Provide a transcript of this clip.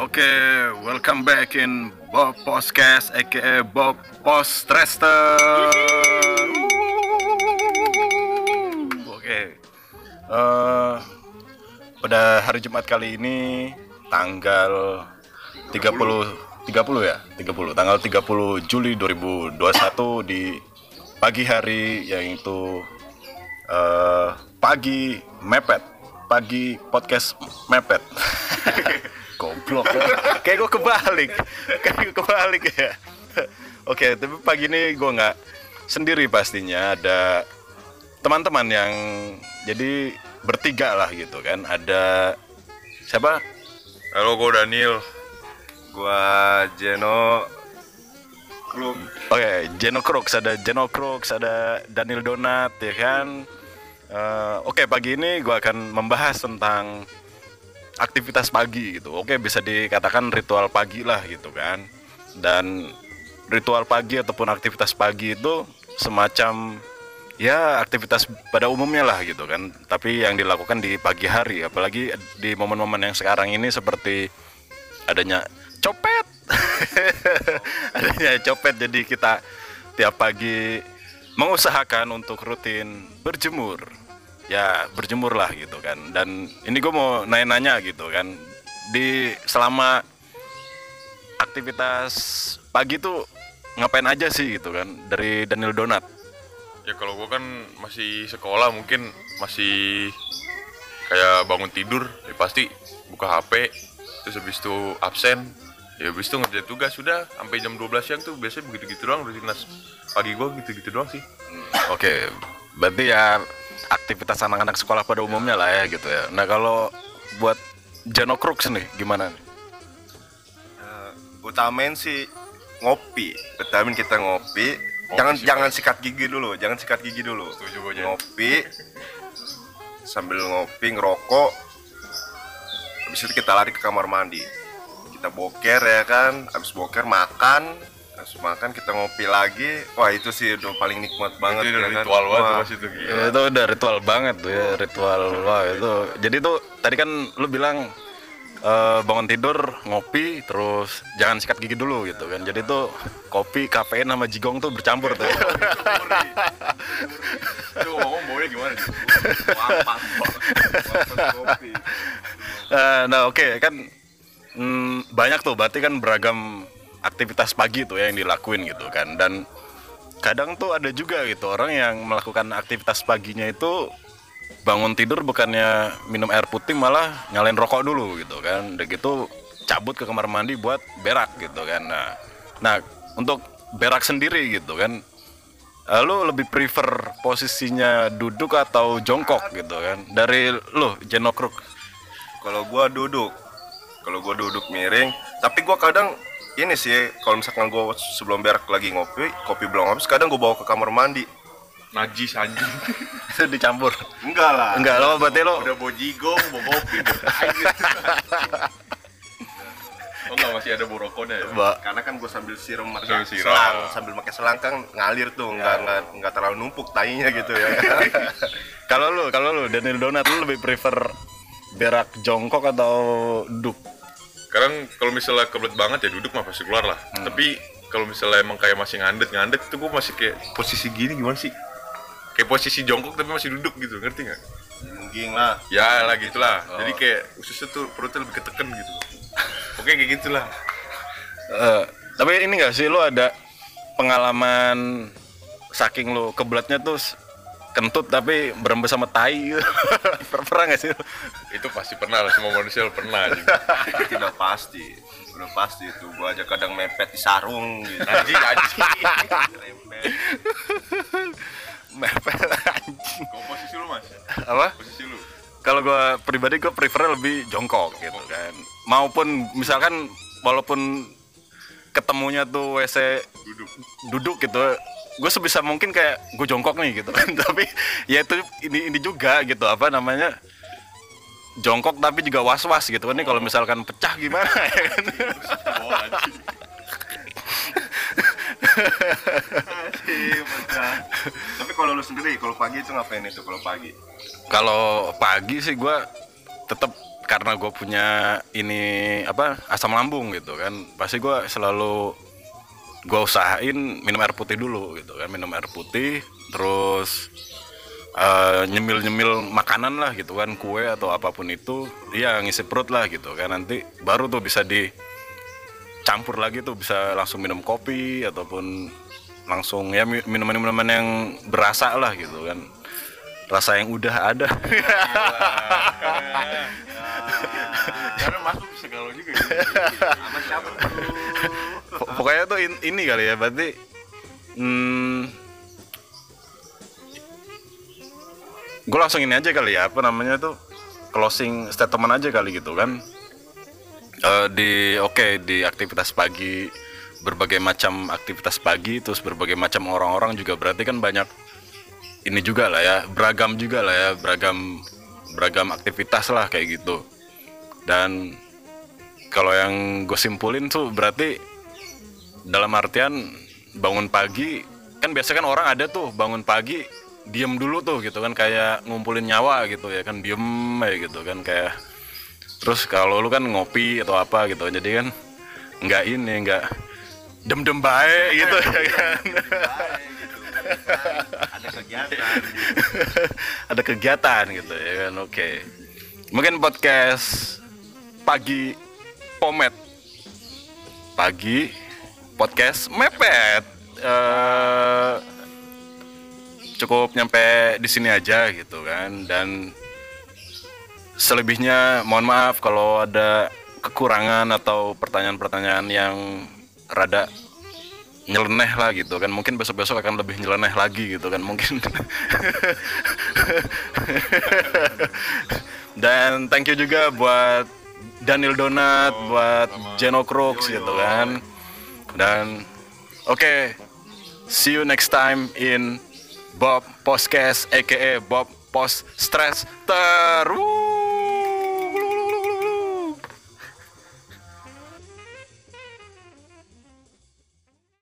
Oke, welcome back in Bob Podcast, aka Bob Postrester. Oke, Eh, pada hari Jumat kali ini tanggal 30 30 ya, 30 tanggal 30 Juli 2021 di pagi hari yaitu eh, pagi mepet, pagi podcast mepet. Goblok. Kayak gue kebalik. Kayak gue kebalik ya. Oke, tapi pagi ini gue nggak sendiri pastinya ada teman-teman yang jadi bertiga lah gitu kan. Ada siapa? Halo, gue Daniel. Gua Jeno. Oke, Jeno Crooks, ada Jeno Crooks, ada Daniel Donat ya kan. Eh, Oke, pagi ini gue akan membahas tentang aktivitas pagi gitu. Oke, bisa dikatakan ritual pagi lah gitu kan. Dan ritual pagi ataupun aktivitas pagi itu semacam ya aktivitas pada umumnya lah gitu kan. Tapi yang dilakukan di pagi hari, apalagi di momen-momen yang sekarang ini seperti adanya copet. adanya copet jadi kita tiap pagi mengusahakan untuk rutin berjemur ya berjemur lah gitu kan. Dan ini gue mau nanya-nanya gitu kan. Di selama aktivitas pagi tuh ngapain aja sih gitu kan dari Daniel Donat? Ya kalau gue kan masih sekolah mungkin masih kayak bangun tidur ya pasti buka HP terus habis itu absen ya habis itu ngerjain tugas sudah sampai jam 12 siang tuh biasanya begitu-gitu doang rutinitas pagi gue gitu-gitu doang sih. Oke. Berarti ya aktivitas anak-anak sekolah pada umumnya lah ya gitu ya. Nah kalau buat Jano Crooks nih gimana nih? Eh, utamain sih ngopi utamain kita ngopi. Ngopi jangan sih, jangan sikat gigi dulu jangan sikat gigi dulu. Setuju ngopi sambil ngopi ngerokok. Habis itu kita lari ke kamar mandi. Kita boker ya kan habis boker makan habis makan kita ngopi lagi wah itu sih udah paling nikmat banget itu ya kan? ritual banget tuh Wah, pas itu gila. Ya, itu udah ritual banget tuh ya ritual wah itu jadi tuh tadi kan lu bilang eh, bangun tidur ngopi terus jangan sikat gigi dulu gitu kan jadi tuh kopi kafein sama jigong tuh bercampur tuh Itu ngomong baunya gimana nih? wampas, wampas kopi. Eh, nah oke kan mm, banyak tuh berarti kan beragam aktivitas pagi tuh ya yang dilakuin gitu kan. Dan kadang tuh ada juga gitu orang yang melakukan aktivitas paginya itu bangun tidur bukannya minum air putih malah nyalain rokok dulu gitu kan. Udah gitu cabut ke kamar mandi buat berak gitu kan. Nah nah untuk berak sendiri gitu kan eh, lu lebih prefer posisinya duduk atau jongkok gitu kan? Dari lu Jenokruk. Kalau gua duduk. Kalau gua duduk miring tapi gua kadang ini sih kalau misalkan gua sebelum berak lagi ngopi kopi belum habis kadang gua bawa ke kamar mandi Najis anjing. itu dicampur enggak lah enggak lo berarti lo Udah bawa jigong, bawa kopi. Oh enggak masih ada borokonya ya? Mbak, karena kan gua sambil siram Sambil pakai siram. selang sambil pakai selang kan ngalir tuh nggak nggak nggak terlalu numpuk tainya gitu ya kalau lu kalau lu Daniel Donat lu lebih prefer berak jongkok atau duduk Sekarang kalau misalnya kebelet banget ya duduk mah pasti keluar lah. Tapi kalau misalnya emang kayak masih ngandet ngandet itu gue masih kayak posisi gini gimana sih? Kayak posisi jongkok tapi masih duduk gitu, ngerti nggak? mungkin lah Ya lah gitulah. Jadi kayak ususnya tuh perutnya lebih ketekan gitu. Oke kayak gitulah. Eh, tapi ini enggak sih lu ada pengalaman saking lu kebelatnya tuh kentut tapi berembes sama tai gitu. pernah pernah nggak sih? Itu pasti pernah lah semua manusia pernah itu udah pasti udah pasti itu gua aja kadang mepet di sarung gitu Anjing anjing. Mepet. mepet anjing Kau posisi lu mas? apa Posisi lu? kalau gua pribadi gua prefer lebih jongkok gitu kan maupun misalkan walaupun ketemunya tuh WC Duduk. duduk gitu gue sebisa mungkin kayak gue jongkok nih gitu kan tapi ya itu ini ini juga gitu apa namanya jongkok tapi juga was was gitu kan nih kalau misalkan pecah gimana ya kan. Tapi kalau lu sendiri, kalau pagi itu ngapain itu kalau pagi? kalau pagi sih gue tetap karena gue punya ini apa asam lambung gitu kan pasti gue selalu gue usahain minum air putih dulu gitu kan minum air putih terus eh, nyemil-nyemil makanan lah gitu kan kue atau apa pun itu ya ngisi perut lah gitu kan nanti baru tuh bisa dicampur lagi tuh bisa langsung minum kopi ataupun langsung ya mi- minuman-minuman yang berasa lah gitu kan rasa yang udah ada Karena masuk segala juga. gitu. Sama siapa tuh? Pok- pokoknya tuh in- ini kali ya berarti hmm, gue langsung ini aja kali ya apa namanya tuh closing statement aja kali gitu kan. Eh, di oke di aktivitas pagi berbagai macam aktivitas pagi terus berbagai macam orang-orang juga berarti kan banyak ini juga lah ya beragam juga lah ya beragam beragam aktivitas lah kayak gitu. Dan kalau yang gue simpulin tuh berarti dalam artian bangun pagi kan biasa kan orang ada tuh bangun pagi diem dulu tuh gitu kan kayak ngumpulin nyawa gitu ya kan diem aja gitu kan kayak terus kalau lu kan ngopi atau apa gitu jadi kan nggak ini nggak dem dem baik gitu ya kan Ada kegiatan. ada kegiatan gitu ya kan oke mungkin podcast pagi pomet pagi podcast mepet. Eh, cukup nyampe di sini aja gitu kan. Dan selebihnya mohon maaf kalau ada kekurangan atau pertanyaan-pertanyaan yang rada nyeleneh lah gitu kan. Mungkin besok-besok akan lebih nyeleneh lagi gitu kan. Mungkin. Dan thank you juga buat Daniel Donat buat Jeno Crooks gitu kan dan oke see you next time in Bob Podcast aka Bob Post Stress Terus